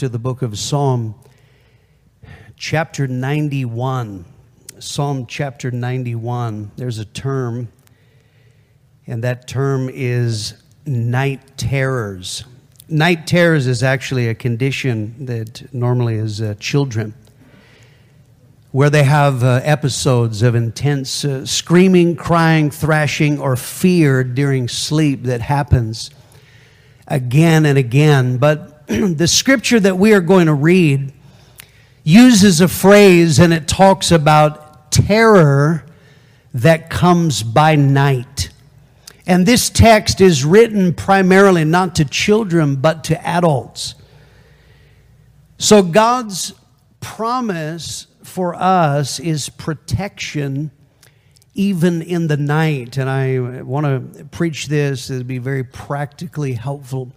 to the book of Psalm, chapter 91. Psalm chapter 91. There's a term, and that term is night terrors. Night terrors is actually a condition that normally is uh, children, where they have uh, episodes of intense uh, screaming, crying, thrashing, or fear during sleep that happens again and again. But the scripture that we are going to read uses a phrase and it talks about terror that comes by night. And this text is written primarily not to children, but to adults. So God's promise for us is protection even in the night. And I want to preach this, it'll be very practically helpful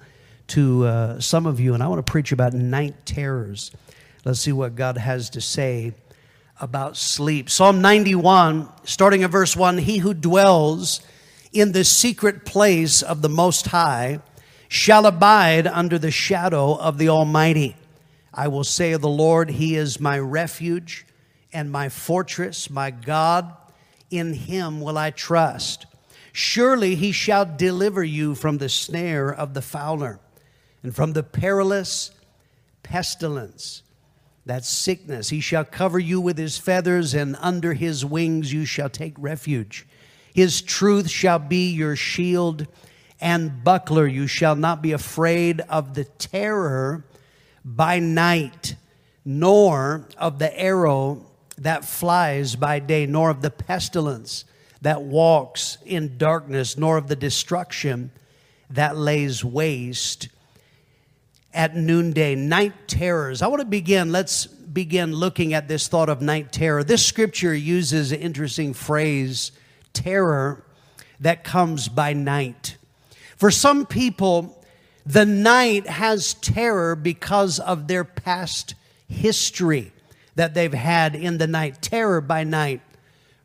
to uh, some of you. And I want to preach about night terrors. Let's see what God has to say about sleep. Psalm 91, starting at verse 1 He who dwells in the secret place of the Most High shall abide under the shadow of the Almighty. I will say of the Lord, He is my refuge and my fortress, my God. In Him will I trust. Surely He shall deliver you from the snare of the fowler and from the perilous pestilence. That sickness. He shall cover you with His feathers, and under His wings you shall take refuge. His truth shall be your shield and buckler. You shall not be afraid of the terror by night, nor of the arrow that flies by day, nor of the pestilence that walks in darkness, nor of the destruction that lays waste at noonday. Night terrors. I want to begin, let's begin looking at this thought of night terror. This scripture uses an interesting phrase terror that comes by night. For some people, the night has terror because of their past history that they've had in the night. Terror by night.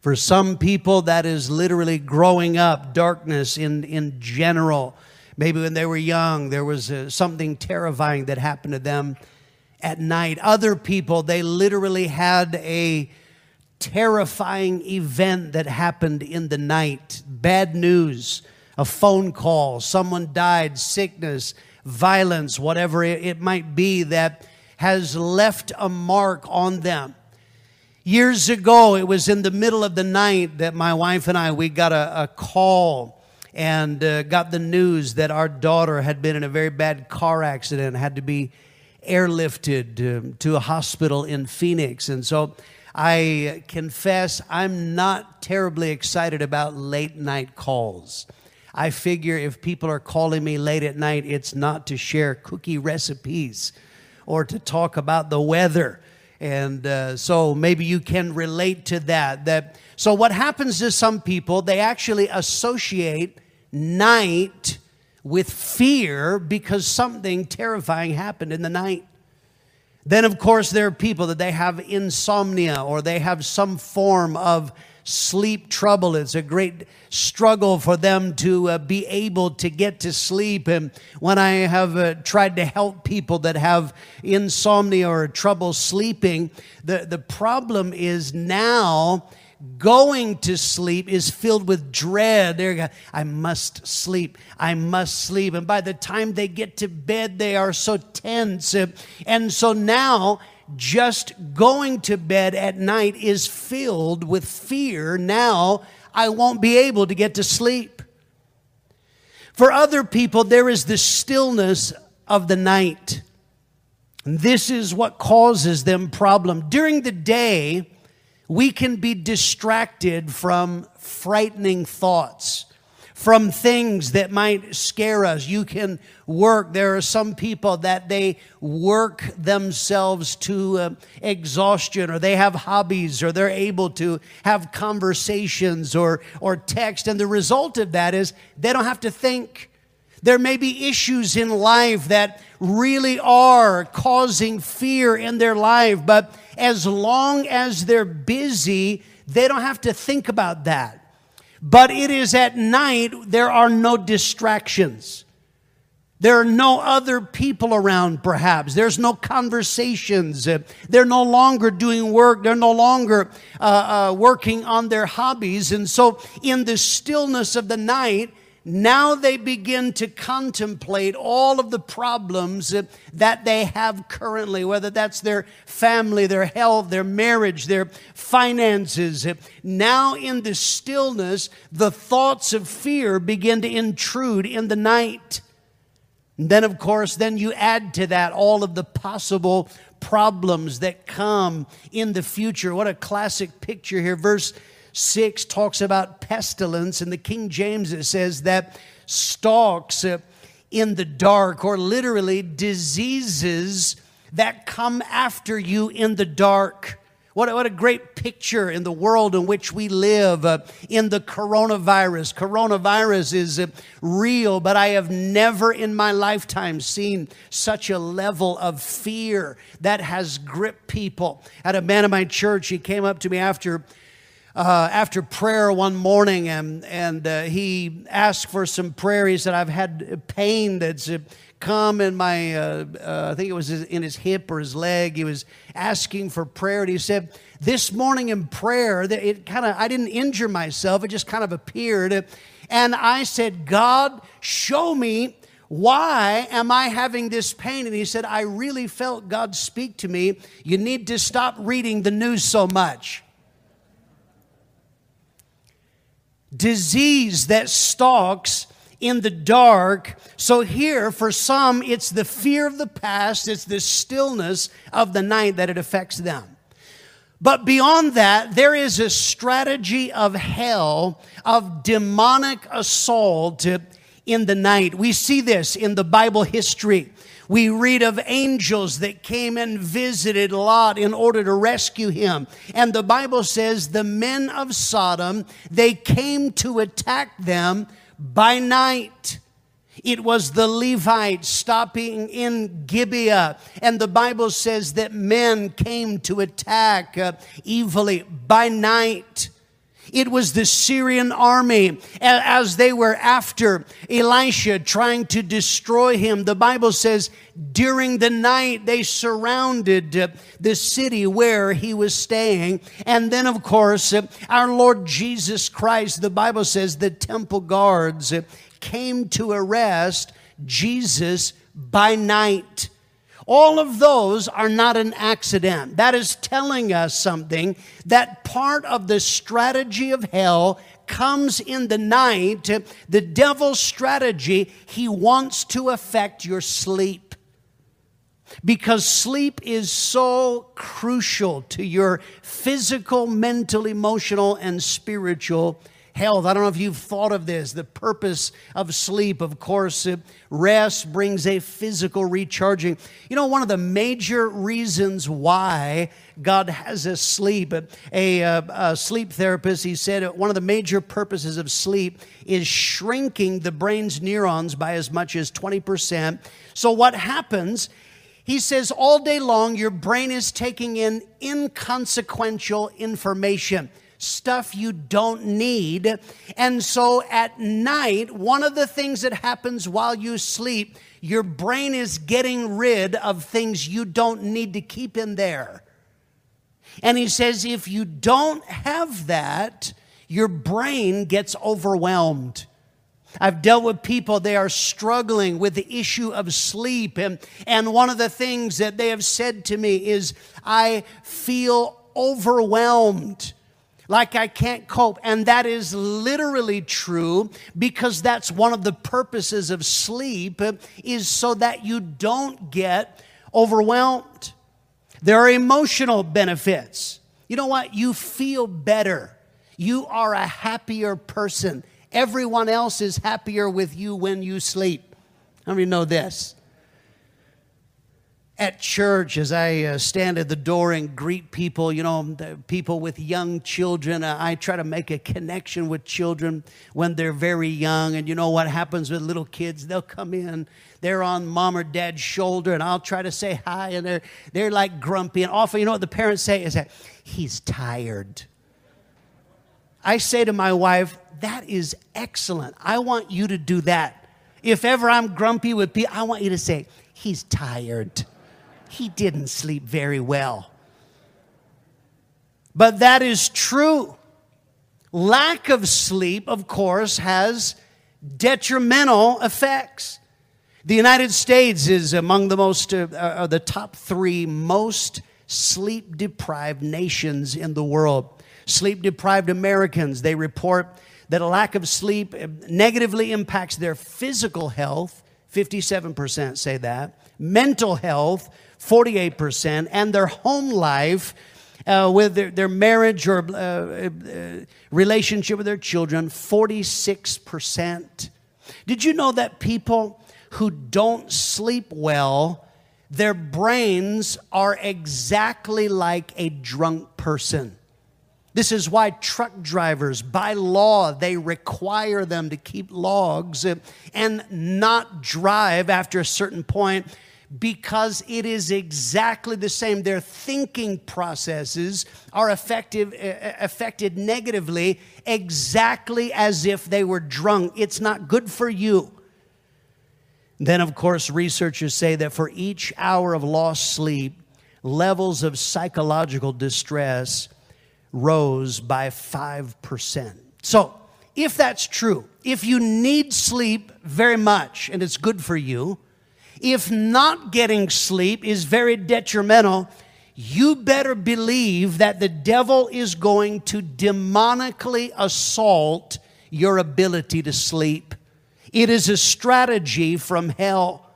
For some people, that is literally growing up, darkness in, in general. Maybe when they were young, there was uh, something terrifying that happened to them at night. Other people, they literally had a terrifying event that happened in the night bad news, a phone call, someone died, sickness, violence, whatever it might be that has left a mark on them. Years ago, it was in the middle of the night that my wife and I we got a, a call and uh, got the news that our daughter had been in a very bad car accident, had to be airlifted um, to a hospital in Phoenix, and so I confess I'm not terribly excited about late night calls. I figure if people are calling me late at night, it's not to share cookie recipes or to talk about the weather. And uh, so maybe you can relate to that. That so what happens to some people, they actually associate night with fear because something terrifying happened in the night. Then, of course, there are people that they have insomnia or they have some form of sleep trouble. It's a great struggle for them to uh, be able to get to sleep. And when I have uh, tried to help people that have insomnia or trouble sleeping, the, the problem is now going to sleep is filled with dread. There, I must sleep. I must sleep. And by the time they get to bed, they are so tense. And so now, just going to bed at night is filled with fear. Now, I won't be able to get to sleep. For other people, there is the stillness of the night. This is what causes them problem. During the day, we can be distracted from frightening thoughts, from things that might scare us. You can work. There are some people that they work themselves to uh, exhaustion, or they have hobbies, or they're able to have conversations or, or text. And the result of that is they don't have to think. There may be issues in life that really are causing fear in their life, but as long as they're busy, they don't have to think about that. But it is at night, there are no distractions. There are no other people around, perhaps. There's no conversations. They're no longer doing work. They're no longer uh, uh, working on their hobbies. And so, in the stillness of the night, now they begin to contemplate all of the problems that they have currently, whether that's their family, their health, their marriage, their finances. Now, in the stillness, the thoughts of fear begin to intrude in the night. And then, of course, then you add to that all of the possible problems that come in the future. What a classic picture here. Verse 6 talks about pestilence. In the King James, it says that stalks uh, in the dark, or literally diseases that come after you in the dark. What what a great picture in the world in which we live uh, in the coronavirus. Coronavirus is uh, real, but I have never in my lifetime seen such a level of fear that has gripped people. I had a man in my church, he came up to me after. Uh, after prayer one morning, and, and uh, he asked for some prayer. He said, I've had pain that's uh, come in my, uh, uh, I think it was in his hip or his leg. He was asking for prayer. And he said, This morning in prayer, that it kind of, I didn't injure myself, it just kind of appeared. And I said, God, show me why am I having this pain? And he said, I really felt God speak to me. You need to stop reading the news so much. Disease that stalks in the dark. So, here, for some, it's the fear of the past, it's the stillness of the night that it affects them. But beyond that, there is a strategy of hell, of demonic assault in the night. We see this in the Bible history. We read of angels that came and visited Lot in order to rescue him. And the Bible says the men of Sodom, they came to attack them by night. It was the Levites stopping in Gibeah. And the Bible says that men came to attack uh, evilly by night. It was the Syrian army as they were after Elisha, trying to destroy him. The Bible says during the night they surrounded uh, the city where he was staying. And then, of course, uh, our Lord Jesus Christ, the Bible says the temple guards uh, came to arrest Jesus by night. All of those are not an accident. That is telling us something that part of the strategy of hell comes in the night. The devil's strategy, he wants to affect your sleep. Because sleep is so crucial to your physical, mental, emotional, and spiritual health. I don't know if you've thought of this. The purpose of sleep, of course, uh, rest brings a physical recharging. You know, one of the major reasons why God has us sleep, a, a, a sleep therapist, he said uh, one of the major purposes of sleep is shrinking the brain's neurons by as much as 20%. So, what happens? He says all day long, your brain is taking in inconsequential information stuff you don't need. And so at night, one of the things that happens while you sleep, your brain is getting rid of things you don't need to keep in there. And he says, if you don't have that, your brain gets overwhelmed. I've dealt with people, they are struggling with the issue of sleep. And, and one of the things that they have said to me is, I feel overwhelmed like I can't cope. And that is literally true because that's one of the purposes of sleep is so that you don't get overwhelmed. There are emotional benefits. You know what? You feel better. You are a happier person. Everyone else is happier with you when you sleep. How many know this? At church as I uh, stand at the door and greet people, you know, people with young children. Uh, I try to make a connection with children when they're very young. And you know what happens with little kids? They'll come in, they're on mom or dad's shoulder, and I'll try to say hi, and they're, they're like grumpy. And often, you know what the parents say is that he's tired. I say to my wife, that is excellent. I want you to do that If ever I'm grumpy with people, I want you to say, He's tired. He didn't sleep very well. But that is true. Lack of sleep, of course, has detrimental effects. The United States is among the most, uh, uh, the top three most sleep deprived nations in the world. Sleep deprived Americans, they report that a lack of sleep negatively impacts their physical health, 57% say that, mental health, 48%, and their home life. Uh, with their, their, marriage or uh, uh, relationship with their children, 46%. Did you know that people who don't sleep well, their brains are exactly like a drunk person? This is why truck drivers, by law, they require them to keep logs and not drive after a certain point because it is exactly the same. Their thinking processes are effective, uh, uh, affected negatively exactly as if they were drunk. It's not good for you. Then, of course, researchers say that for each hour of lost sleep, levels of psychological distress rose by 5%. So, if that's true, if you need sleep very much and it's good for you, if not getting sleep is very detrimental, you better believe that the devil is going to demonically assault your ability to sleep. It is a strategy from hell.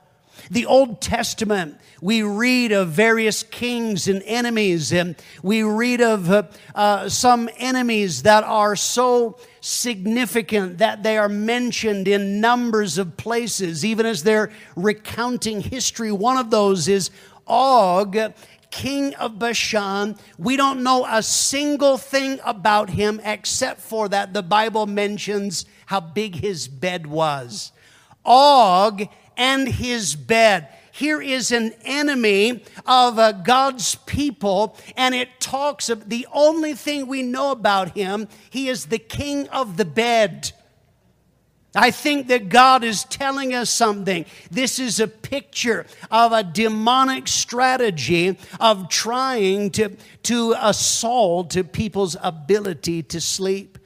The Old Testament we read of various kings and enemies, and we read of uh, uh, some enemies that are so significant that they are mentioned in numbers of places, even as they're recounting history. One of those is Og, king of Bashan. We don't know a single thing about him except for that the Bible mentions how big his bed was. Og and his bed here is an enemy of uh, God's people, and it talks of the only thing we know about him, he is the king of the bed. I think that God is telling us something. This is a picture of a demonic strategy of trying to, to assault people's ability to sleep.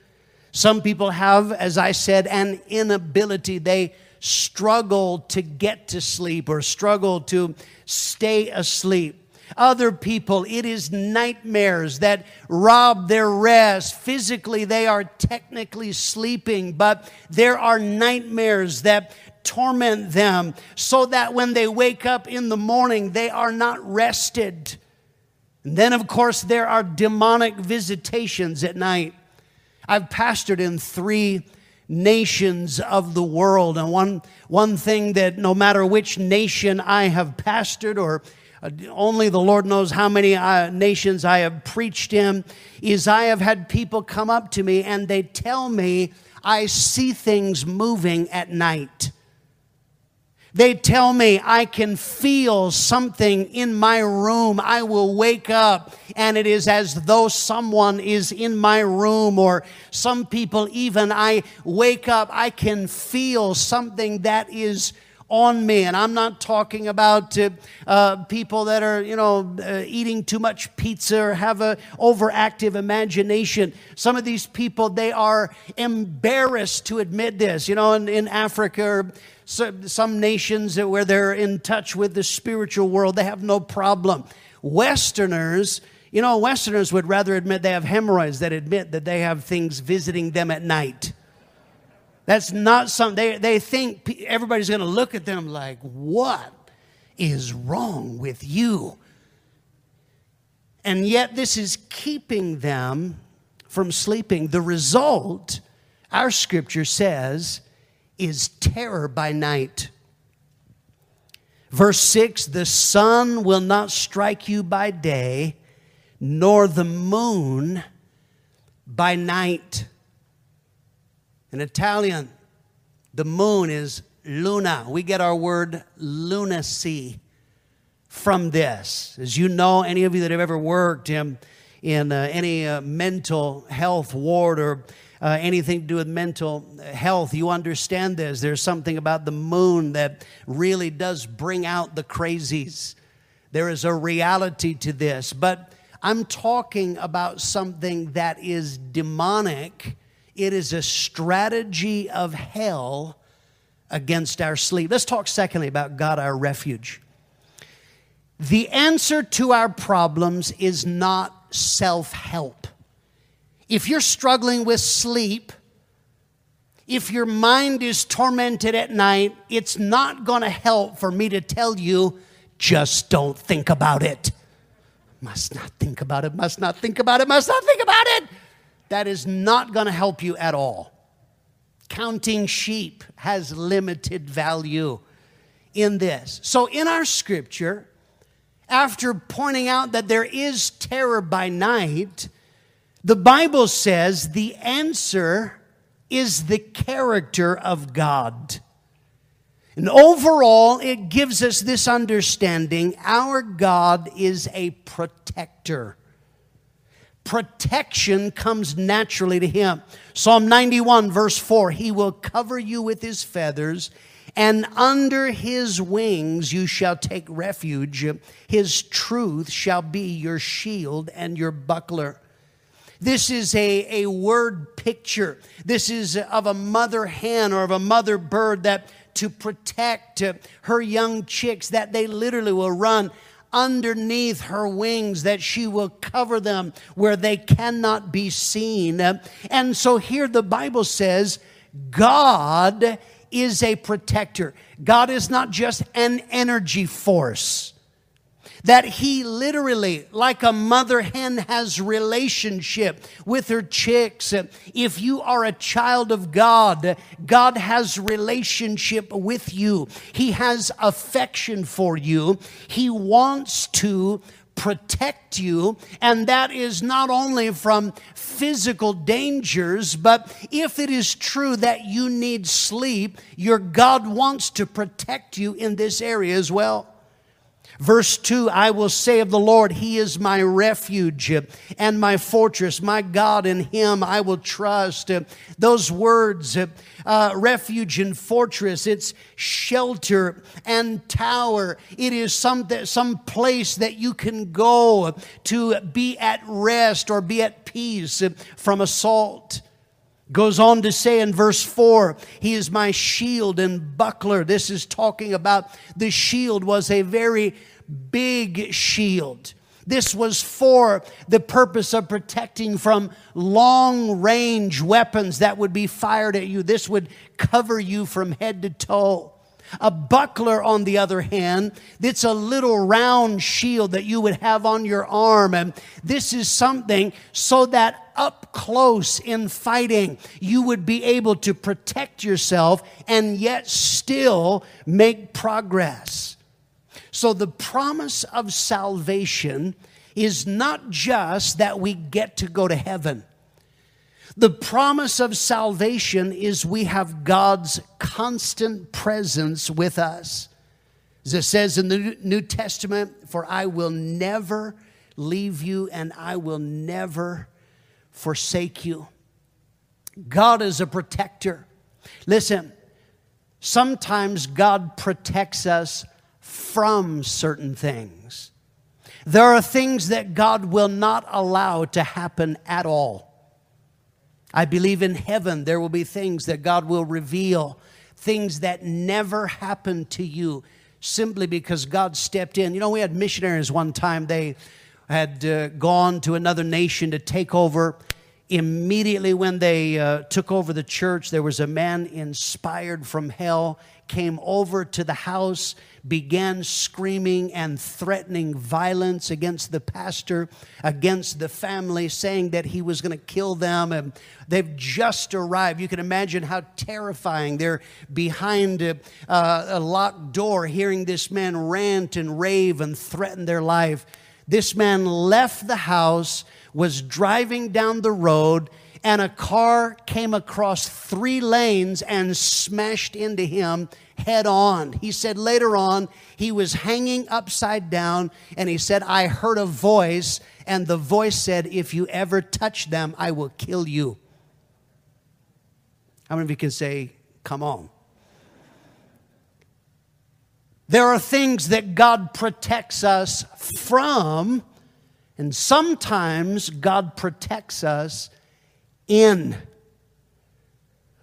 Some people have, as I said, an inability. They struggle to get to sleep or struggle to stay asleep. Other people, it is nightmares that rob their rest. Physically, they are technically sleeping, but there are nightmares that torment them so that when they wake up in the morning, they are not rested. And then, of course, there are demonic visitations at night. I've pastored in three nations of the world. And one, one thing that no matter which nation I have pastored or uh, only the Lord knows how many uh, nations I have preached in, is I have had people come up to me and they tell me I see things moving at night. They tell me I can feel something in my room. I will wake up and it is as though someone is in my room, or some people, even I wake up, I can feel something that is on me. And I'm not talking about uh, uh, people that are, you know, uh, eating too much pizza or have an overactive imagination. Some of these people, they are embarrassed to admit this. You know, in, in Africa, some nations where they're in touch with the spiritual world, they have no problem. Westerners, you know, Westerners would rather admit they have hemorrhoids than admit that they have things visiting them at night. That's not something, they, they think everybody's going to look at them like, what is wrong with you? And yet, this is keeping them from sleeping. The result, our scripture says, is terror by night. Verse 6 The sun will not strike you by day, nor the moon by night. In Italian, the moon is luna. We get our word lunacy from this. As you know, any of you that have ever worked in, in uh, any uh, mental health ward or uh, anything to do with mental health, you understand this. There's something about the moon that really does bring out the crazies. There is a reality to this. But I'm talking about something that is demonic, it is a strategy of hell against our sleep. Let's talk, secondly, about God, our refuge. The answer to our problems is not self help. If you're struggling with sleep, if your mind is tormented at night, it's not going to help for me to tell you, just don't think about it. Must not think about it, must not think about it, must not think about it. That is not going to help you at all. Counting sheep has limited value in this. So, in our scripture, after pointing out that there is terror by night, the Bible says the answer is the character of God. And overall, it gives us this understanding our God is a protector. Protection comes naturally to him. Psalm 91, verse 4 He will cover you with his feathers, and under his wings you shall take refuge. His truth shall be your shield and your buckler. This is a, a word picture. This is of a mother hen or of a mother bird that to protect her young chicks, that they literally will run underneath her wings, that she will cover them where they cannot be seen. And so here the Bible says, God is a protector. God is not just an energy force that he literally like a mother hen has relationship with her chicks. If you are a child of god god has relationship with you. He has affection for you. He wants to protect you, and that is not only from physical dangers, but if it is true that you need sleep, your God wants to protect you in this area as well. Verse 2 I will say of the Lord, He is my refuge and my fortress, my God, in Him I will trust. Those words, uh, refuge and fortress, it's shelter and tower. It is some, some place that you can go to be at rest or be at peace from assault. Goes on to say in verse 4, He is my shield and buckler. This is talking about the shield was a very big shield. This was for the purpose of protecting from long range weapons that would be fired at you. This would cover you from head to toe. A buckler, on the other hand, it's a little round shield that you would have on your arm. And this is something so that up close in fighting, you would be able to protect yourself and yet still make progress. So the promise of salvation is not just that we get to go to heaven. The promise of salvation is we have God's constant presence with us. As it says in the New Testament, for I will never leave you and I will never forsake you. God is a protector. Listen, sometimes God protects us from certain things. There are things that God will not allow to happen at all. I believe in heaven there will be things that God will reveal, things that never happened to you simply because God stepped in. You know, we had missionaries one time, they had uh, gone to another nation to take over. Immediately, when they uh, took over the church, there was a man inspired from hell, came over to the house, began screaming and threatening violence against the pastor, against the family, saying that he was going to kill them. And they've just arrived. You can imagine how terrifying. They're behind a, uh, a locked door, hearing this man rant and rave and threaten their life. This man left the house, was driving down the road, and a car came across three lanes and smashed into him head on. He said later on, he was hanging upside down and he said, I heard a voice, and the voice said, If you ever touch them, I will kill you. How many of you can say, Come on? There are things that God protects us from, and sometimes God protects us in.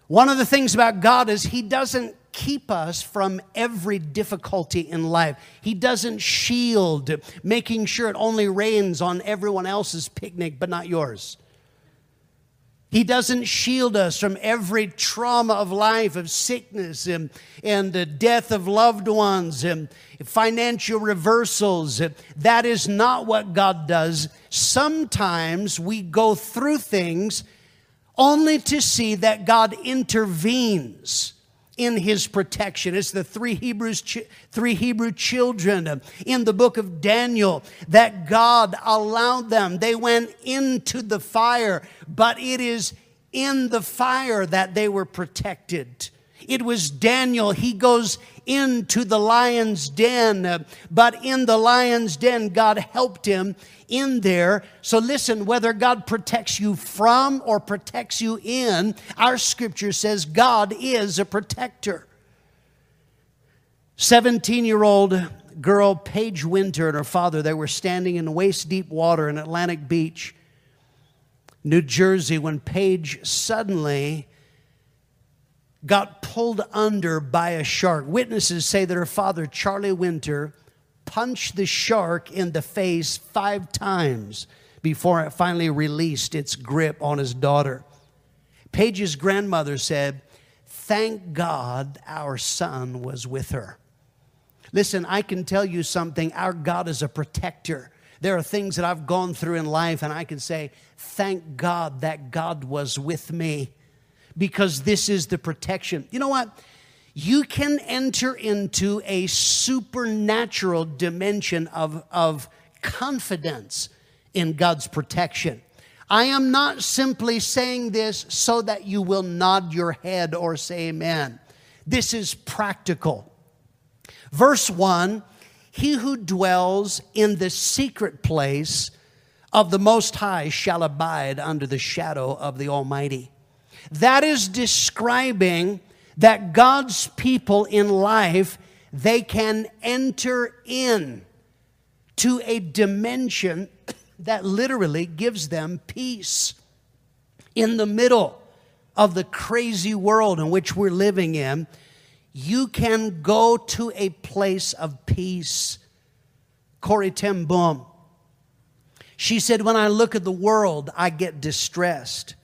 One of the things about God is He doesn't keep us from every difficulty in life. He doesn't shield, making sure it only rains on everyone else's picnic but not yours. He doesn't shield us from every trauma of life, of sickness, and, and the death of loved ones, and financial reversals. Um, that is not what God does. Sometimes we go through things only to see that God intervenes in his protection. It's the three Hebrews three Hebrew children in the book of Daniel that God allowed them. They went into the fire, but it is in the fire that they were protected. It was Daniel. He goes into the lion's den, but in the lion's den, God helped him in there. So listen, whether God protects you from or protects you in, our scripture says God is a protector. 17 year old girl, Paige Winter, and her father, they were standing in waist deep water in Atlantic Beach, New Jersey, when Paige suddenly got pulled under by a shark. Witnesses say that her father, Charlie Winter, punched the shark in the face five times before it finally released its grip on his daughter. Paige's grandmother said, Thank God our son was with her. Listen, I can tell you something. Our God is a protector. There are things that I've gone through in life, and I can say, Thank God that God was with me because this is the protection. You know what? You can enter into a supernatural dimension of, of confidence in God's protection. I am not simply saying this so that you will nod your head or say amen. This is practical. Verse 1 He who dwells in the secret place of the Most High shall abide under the shadow of the Almighty. That is describing that God's people in life they can enter in to a dimension that literally gives them peace in the middle of the crazy world in which we're living in. You can go to a place of peace. Corrie ten Boom. She said when i look at the world i get distressed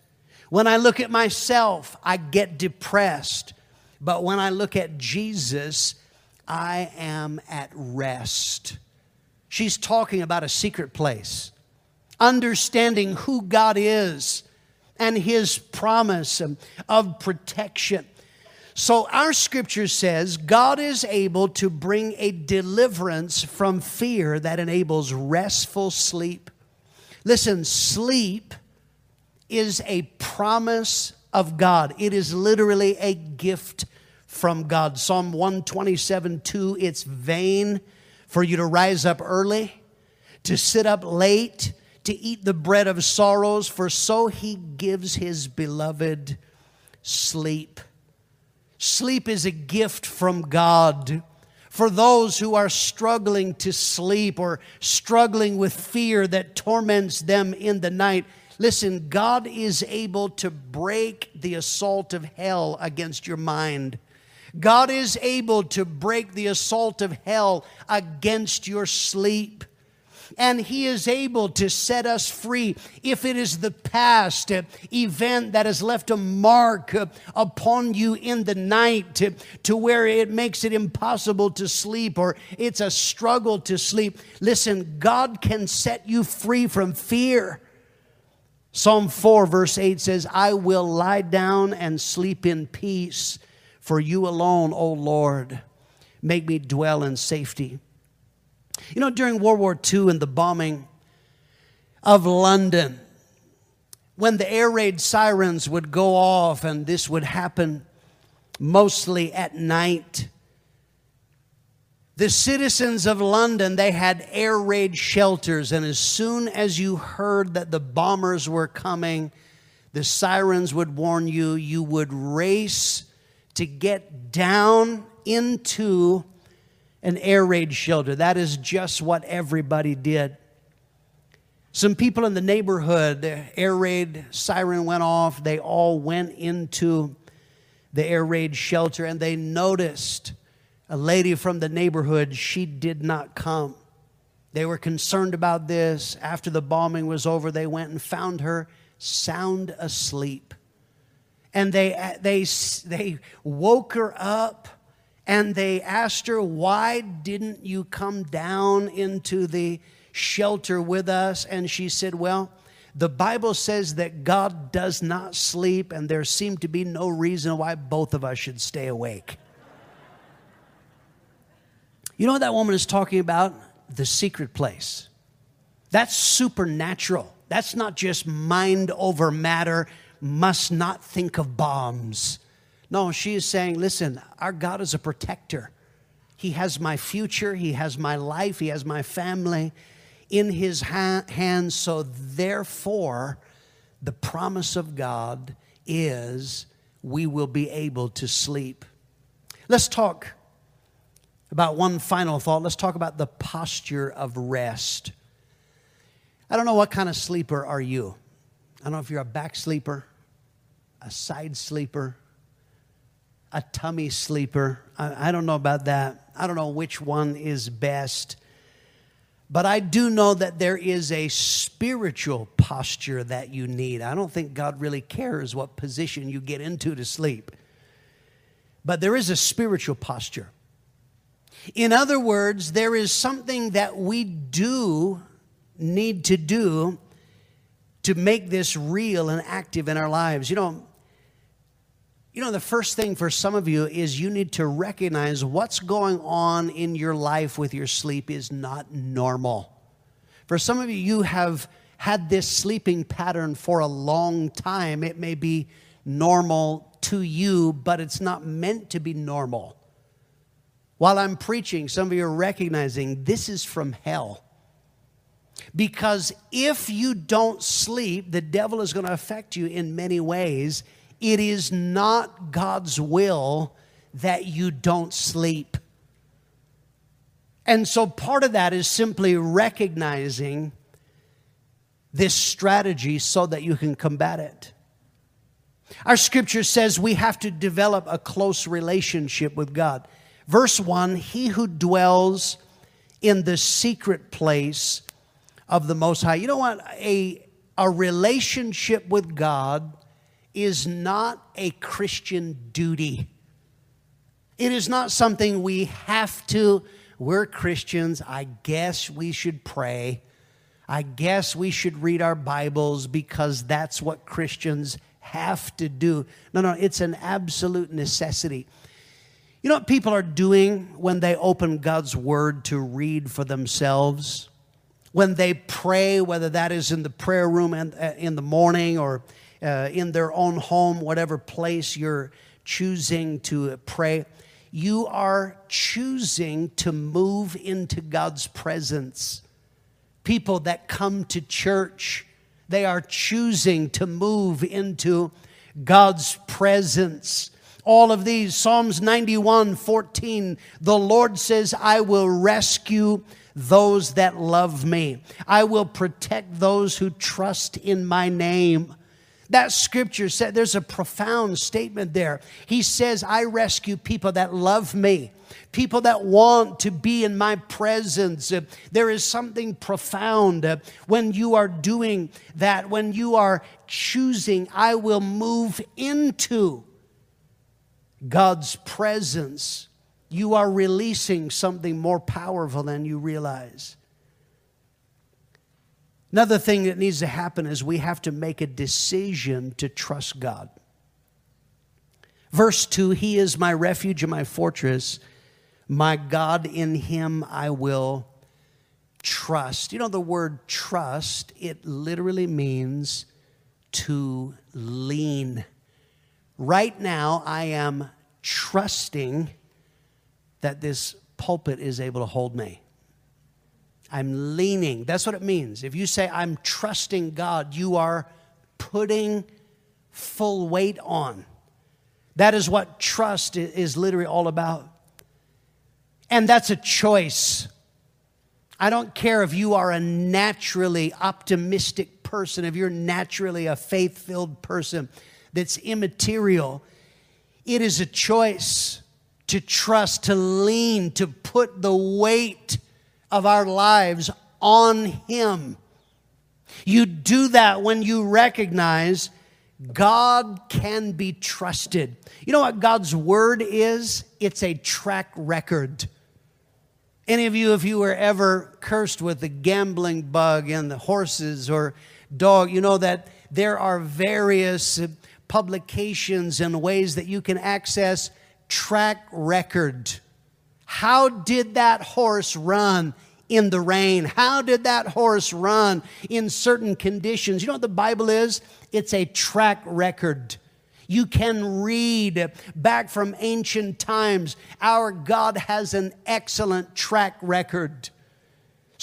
when I look at myself, I get depressed. But when I look at Jesus, I am at rest. She's talking about a secret place, understanding who God is and his promise of protection. So, our scripture says God is able to bring a deliverance from fear that enables restful sleep. Listen, sleep is a promise of God. It is literally a gift from God. Psalm 127 2 it's vain for you to rise up early, to sit up late, to eat the bread of sorrows, for so he gives his beloved sleep. Sleep is a gift from God. For those who are struggling to sleep or struggling with fear that torments them in the night, Listen, God is able to break the assault of hell against your mind. God is able to break the assault of hell against your sleep. And He is able to set us free if it is the past event that has left a mark upon you in the night to where it makes it impossible to sleep or it's a struggle to sleep. Listen, God can set you free from fear. Psalm 4, verse 8 says, I will lie down and sleep in peace, for you alone, O Lord, make me dwell in safety. You know, during World War II and the bombing of London, when the air raid sirens would go off, and this would happen mostly at night. The citizens of London, they had air raid shelters, and as soon as you heard that the bombers were coming, the sirens would warn you, you would race to get down into an air raid shelter. That is just what everybody did. Some people in the neighborhood, the air raid siren went off. They all went into the air raid shelter and they noticed a lady from the neighborhood. She did not come. They were concerned about this. After the bombing was over, they went and found her sound asleep. And they, they, they woke her up and they asked her, Why didn't you come down into the shelter with us? And she said, Well, the Bible says that God does not sleep, and there seemed to be no reason why both of us should stay awake. You know what that woman is talking about? The secret place. That's supernatural. That's not just mind over matter, must not think of bombs. No, she is saying, listen, our God is a protector. He has my future, He has my life, He has my family in his ha- hands. So, therefore, the promise of God is we will be able to sleep. Let's talk about one final thought. Let's talk about the posture of rest. I don't know what kind of sleeper are you. I don't know if you're a back sleeper, a side sleeper, a tummy sleeper. I, I don't know about that. I don't know which one is best. But I do know that there is a spiritual posture that you need. I don't think God really cares what position you get into to sleep. But there is a spiritual posture. In other words, there is something that we do need to do to make this real and active in our lives. You know, you know, the first thing for some of you is you need to recognize what's going on in your life with your sleep is not normal. For some of you, you have had this sleeping pattern for a long time. It may be normal to you, but it's not meant to be normal. While I'm preaching, some of you are recognizing this is from hell. Because if you don't sleep, the devil is going to affect you in many ways it is not God's will that you don't sleep. And so part of that is simply recognizing this strategy so that you can combat it. Our scripture says we have to develop a close relationship with God. Verse 1 He who dwells in the secret place of the Most High. You know what? A, a relationship with God is not a Christian duty. It is not something we have to. We're Christians. I guess we should pray. I guess we should read our Bibles because that's what Christians have to do. No, no, it's an absolute necessity. You know what people are doing when they open God's Word to read for themselves? When they pray, whether that is in the prayer room and uh, in the morning or uh, in their own home, whatever place you're choosing to pray, you are choosing to move into God's presence. People that come to church, they are choosing to move into God's presence. All of these, Psalms 91 14, the Lord says, I will rescue those that love me. I will protect those who trust in my name. That scripture said there's a profound statement there. He says, I rescue people that love me, people that want to be in my presence. There is something profound uh, when you are doing that, when you are choosing, I will move into God's presence. You are releasing something more powerful than you realize. Another thing that needs to happen is we have to make a decision to trust God. Verse 2 He is my refuge and my fortress, my God, in Him I will trust. You know, the word trust, it literally means to lean. Right now, I am trusting that this pulpit is able to hold me. I'm leaning. That's what it means. If you say, I'm trusting God, you are putting full weight on. That is what trust is literally all about. And that's a choice. I don't care if you are a naturally optimistic person, if you're naturally a faith filled person that's immaterial. It is a choice to trust, to lean, to put the weight of our lives on Him. You do that when you recognize God can be trusted. You know what God's word is? It's a track record. Any of you, if you were ever cursed with the gambling bug and the horses or dog, you know that there are various publications and ways that you can access track record. How did that horse run in the rain? How did that horse run in certain conditions? You know what the Bible is? It's a track record. You can read back from ancient times. Our God has an excellent track record.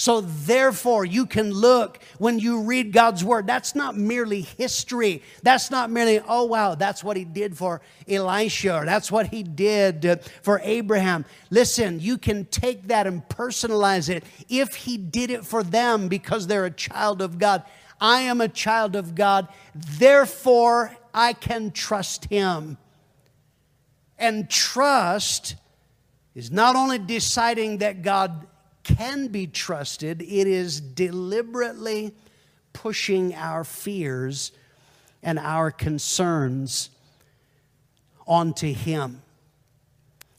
So, therefore, you can look when you read God's word. That's not merely history. That's not merely, oh, wow, that's what he did for Elisha, or that's what he did for Abraham. Listen, you can take that and personalize it. If he did it for them because they're a child of God, I am a child of God, therefore, I can trust him. And trust is not only deciding that God can be trusted, it is deliberately pushing our fears and our concerns onto Him.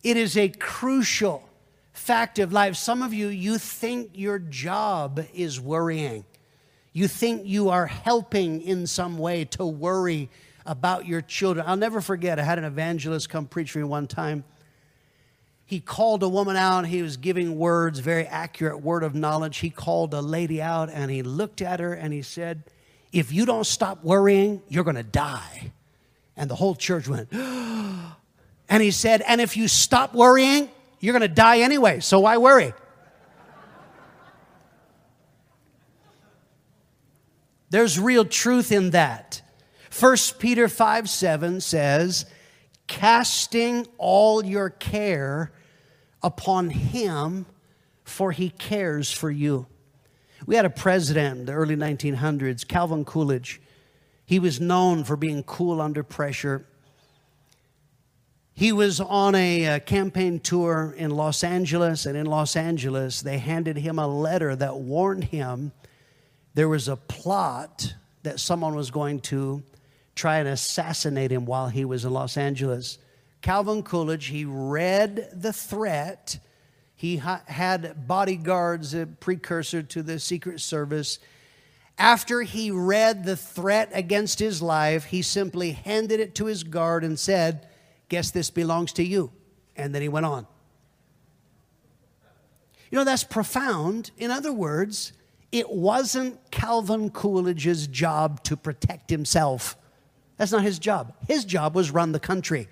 It is a crucial fact of life. Some of you, you think your job is worrying. You think you are helping in some way to worry about your children. I'll never forget, I had an evangelist come preach for me one time he called a woman out. He was giving words, very accurate word of knowledge. He called a lady out and he looked at her and he said, If you don't stop worrying, you're going to die. And the whole church went, and he said, And if you stop worrying, you're going to die anyway. So why worry? There's real truth in that. 1 Peter 5 7 says, casting all your care upon him, for he cares for you. We had a president in the early 1900s, Calvin Coolidge. He was known for being cool under pressure. He was on a, a, campaign tour in Los Angeles, and in Los Angeles, they handed him a letter that warned him there was a plot that someone was going to try and assassinate him while he was in Los Angeles. Calvin Coolidge, he read the threat. He ha- had bodyguards, a precursor to the Secret Service. After he read the threat against his life, he simply handed it to his guard and said, Guess this belongs to you. And then he went on. You know, that's profound. In other words, it wasn't Calvin Coolidge's job to protect himself. That's not his job. His job was run the country.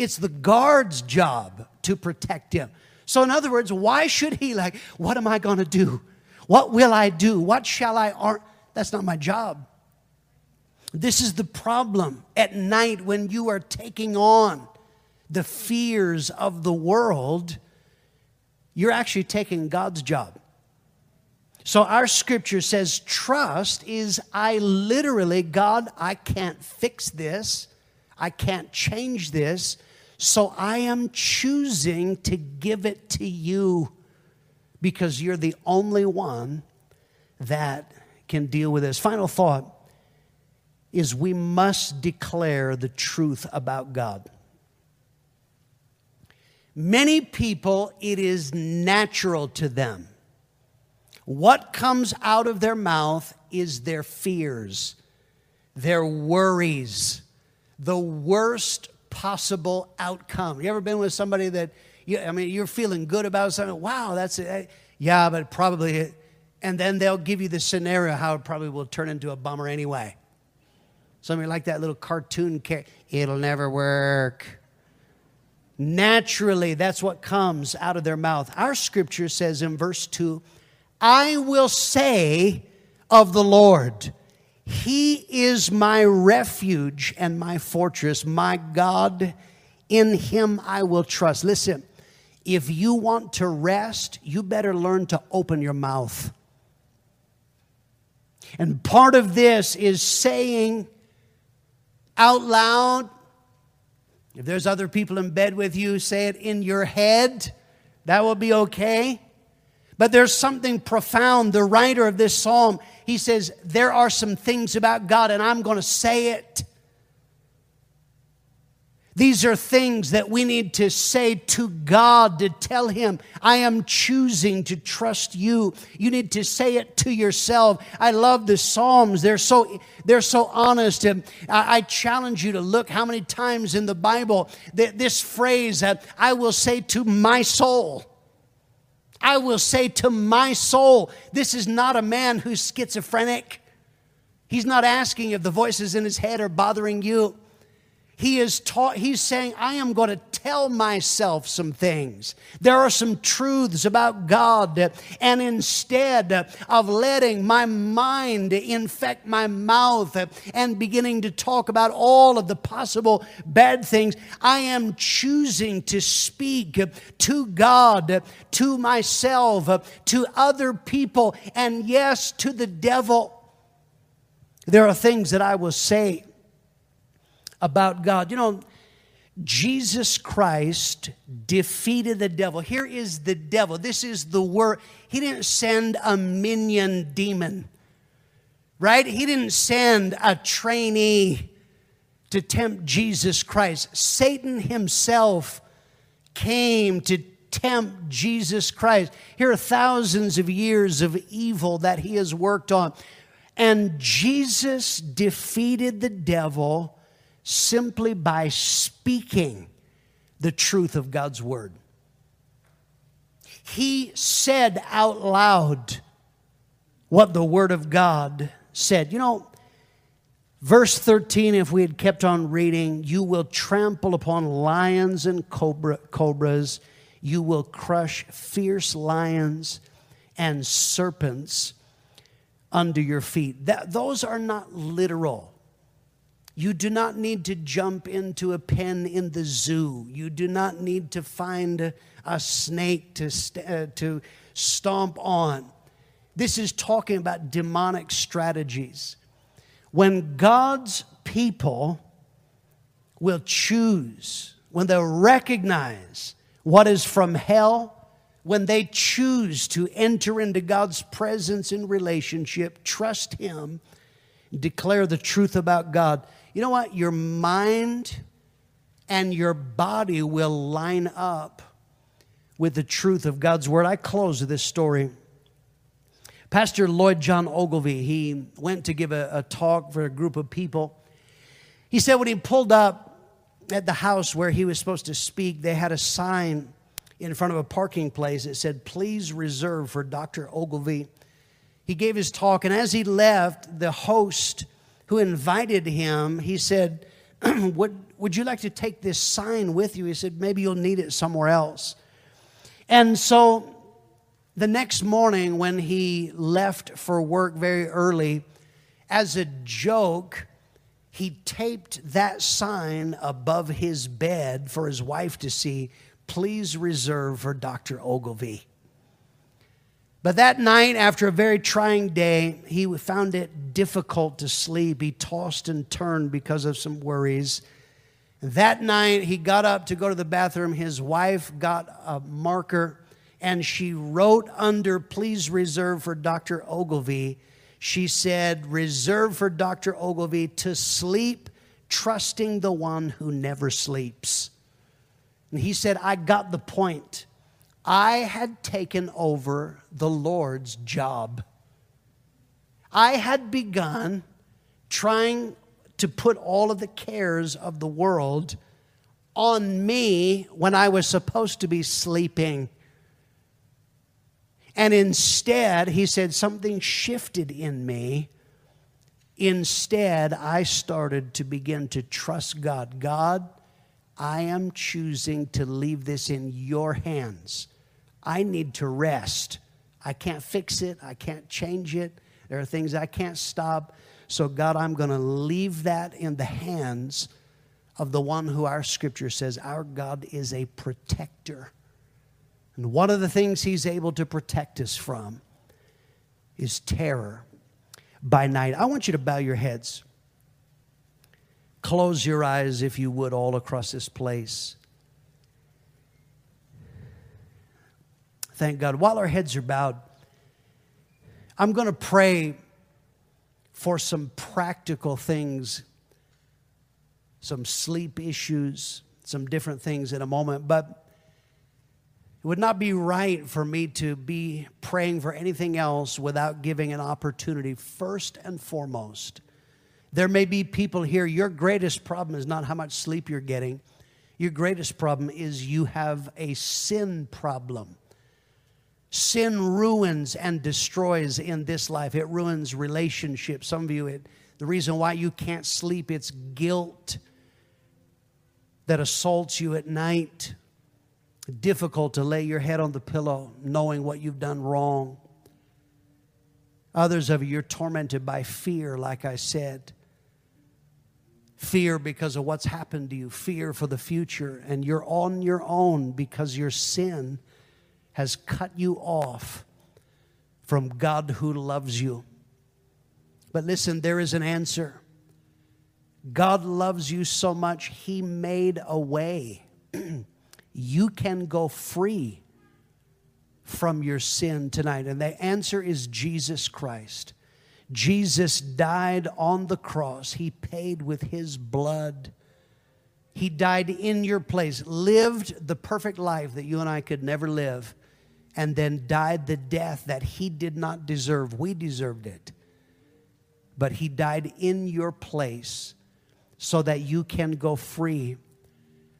It's the guard's job to protect him. So, in other words, why should he, like, what am I going to do? What will I do? What shall I? Ar-? That's not my job. This is the problem at night when you are taking on the fears of the world. You're actually taking God's job. So, our scripture says trust is I literally, God, I can't fix this, I can't change this. So I am choosing to give it to you because you're the only one that can deal with this. Final thought is we must declare the truth about God. Many people, it is natural to them. What comes out of their mouth is their fears, their worries, the worst possible outcome. You ever been with somebody that, you, I mean, you're feeling good about something? Wow, that's it. Eh, yeah, but probably, it, and then they'll give you the scenario how it probably will turn into a bummer anyway. Some of you like that little cartoon character. It'll never work. Naturally, that's what comes out of their mouth. Our scripture says in verse 2 I will say of the Lord, He is my refuge and my fortress, my God, in Him I will trust. Listen, if you want to rest, you better learn to open your mouth. And part of this is saying out loud, if there's other people in bed with you, say it in your head. That will be okay. But there's something profound. The writer of this psalm, he says, There are some things about God, and I'm going to say it. These are things that we need to say to God to tell Him, I am choosing to trust you. You need to say it to yourself. I love the Psalms. They're so, they're so honest. And I, challenge you to look how many times in the Bible that this phrase, that I will say to my soul. I will say to my soul, this is not a man who's schizophrenic. He's not asking if the voices in his head are bothering you he is taught he's saying i am going to tell myself some things. There are some truths about god and instead of letting my mind infect my mouth and beginning to talk about all of the possible bad things i am choosing to speak to god to myself to other people and yes to the devil. There are things that i will say about God. You know, Jesus Christ defeated the devil. Here is the devil. This is the word. He didn't send a minion demon, right? He didn't send a trainee to tempt Jesus Christ. Satan himself came to tempt Jesus Christ. Here are thousands of years of evil that he has worked on. And Jesus defeated the devil simply by speaking the truth of God's word. He said out loud what the word of God said. You know, verse 13, if we had kept on reading, you will trample upon lions and cobra, cobras, you will crush fierce lions and serpents under your feet. That, those are not literal. You do not need to jump into a pen in the zoo. You do not need to find a, a snake to, st- uh, to stomp on. This is talking about demonic strategies. When God's people will choose, when they recognize what is from hell, when they choose to enter into God's presence in relationship, trust Him, declare the truth about God, you know what? Your mind and your body will line up with the truth of God's word. I close this story. Pastor Lloyd John Ogilvie, he went to give a, a talk for a group of people. He said when he pulled up at the house where he was supposed to speak, they had a sign in front of a parking place that said, Please reserve for Dr. Ogilvie. He gave his talk, and as he left, the host who invited him, he said, would, would you like to take this sign with you? He said, Maybe you'll need it somewhere else. And so the next morning, when he left for work very early, as a joke, he taped that sign above his bed for his wife to see. Please reserve for Dr. Ogilvie. But that night, after a very trying day, he found it difficult to sleep. He tossed and turned because of some worries. That night, he got up to go to the bathroom. His wife got a marker and she wrote under, please reserve for Dr. Ogilvie. She said, reserve for Dr. Ogilvie to sleep, trusting the one who never sleeps. And he said, I got the point. I had taken over the Lord's job. I had begun trying to put all of the cares of the world on me when I was supposed to be sleeping. And instead, he said, something shifted in me Instead, I started to begin to trust God. God, I am choosing to leave this in your hands. I need to rest. I can't fix it, I can't change it. There are things I can't stop. So, God, I'm going to leave that in the hands of the one who our scripture says our God is a protector. And one of the things he's able to protect us from is terror by night. I want you to bow your heads. Close your eyes, if you would, all across this place. Thank God. While our heads are bowed, I'm going to pray for some practical things, some sleep issues, some different things in a moment. But it would not be right for me to be praying for anything else without giving an opportunity, first and foremost. There may be people here, your greatest problem is not how much sleep you're getting. Your greatest problem is you have a sin problem. Sin ruins and destroys in this life. It ruins relationships. Some of you, it, the reason why you can't sleep, it's guilt that assaults you at night difficult to lay your head on the pillow knowing what you've done wrong. Others of you, you're tormented by fear, like I said. Fear because of what's happened to you, fear for the future, and you're on your own because your sin has cut you off from God who loves you. But listen, there is an answer. God loves you so much, He made a way. you can go free from your sin tonight? And the answer is Jesus Christ. Jesus died on the cross, He paid with His blood. He died in your place, lived the perfect life that you and I could never live, and then died the death that He did not deserve. We deserved it. But He died in your place so that you can go free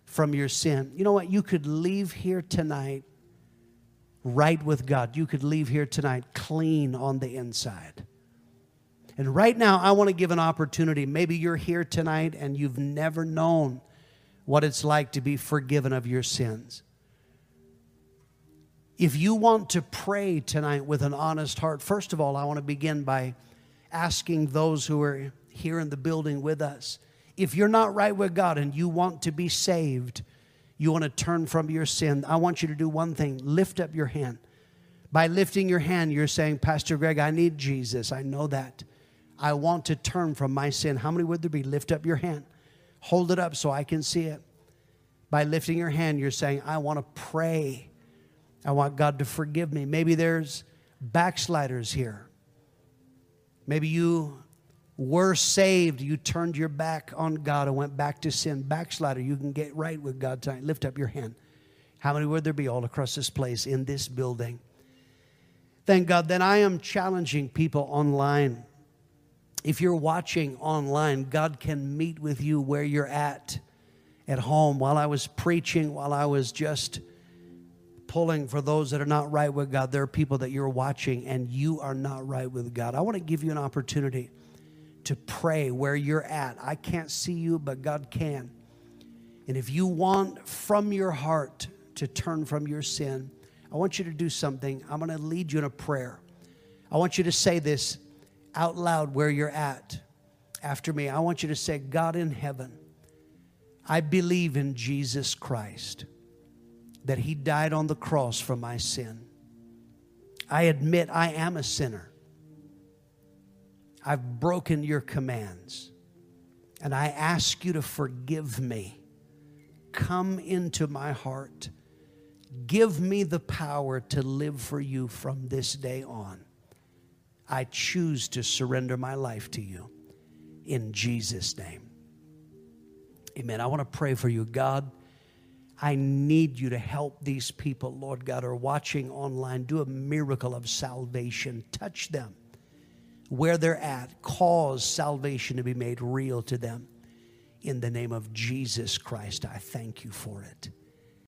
from your sin. You know what? You could leave here tonight right with God. You could leave here tonight clean on the inside. And right now, I want to give an opportunity. Maybe you're here tonight and you've never known what it's like to be forgiven of your sins. If you want to pray tonight with an honest heart, first of all, I want to begin by asking those who are here in the building with us if you're not right with God and you want to be saved, you want to turn from your sin, I want you to do one thing lift up your hand. By lifting your hand, you're saying, Pastor Greg, I need Jesus. I know that. I want to turn from my sin. How many would there be? Lift up your hand. Hold it up so I can see it. By lifting your hand, you're saying, I want to pray. I want God to forgive me. Maybe there's backsliders here. Maybe you were saved, you turned your back on God and went back to sin. Backslider, you can get right with God tonight. Lift up your hand. How many would there be all across this place in this building? Thank God. Then I am challenging people online. If you're watching online, God can meet with you where you're at at home. While I was preaching, while I was just pulling for those that are not right with God, there are people that you're watching and you are not right with God. I want to give you an opportunity to pray where you're at. I can't see you, but God can. And if you want from your heart to turn from your sin, I want you to do something. I'm going to lead you in a prayer. I want you to say this out loud where you're at after me. I want you to say, God in heaven, I believe in Jesus Christ, that He died on the cross for my sin. I admit I am a sinner. I've broken your commands. And I ask you to forgive me. Come into my heart. Give me the power to live for you from this day on. I choose to surrender my life to you in Jesus' name. Amen. I want to pray for you. God, I need you to help these people, Lord God, are watching online. Do a miracle of salvation. Touch them where they're at, cause salvation to be made real to them. In the name of Jesus Christ, I thank you for it.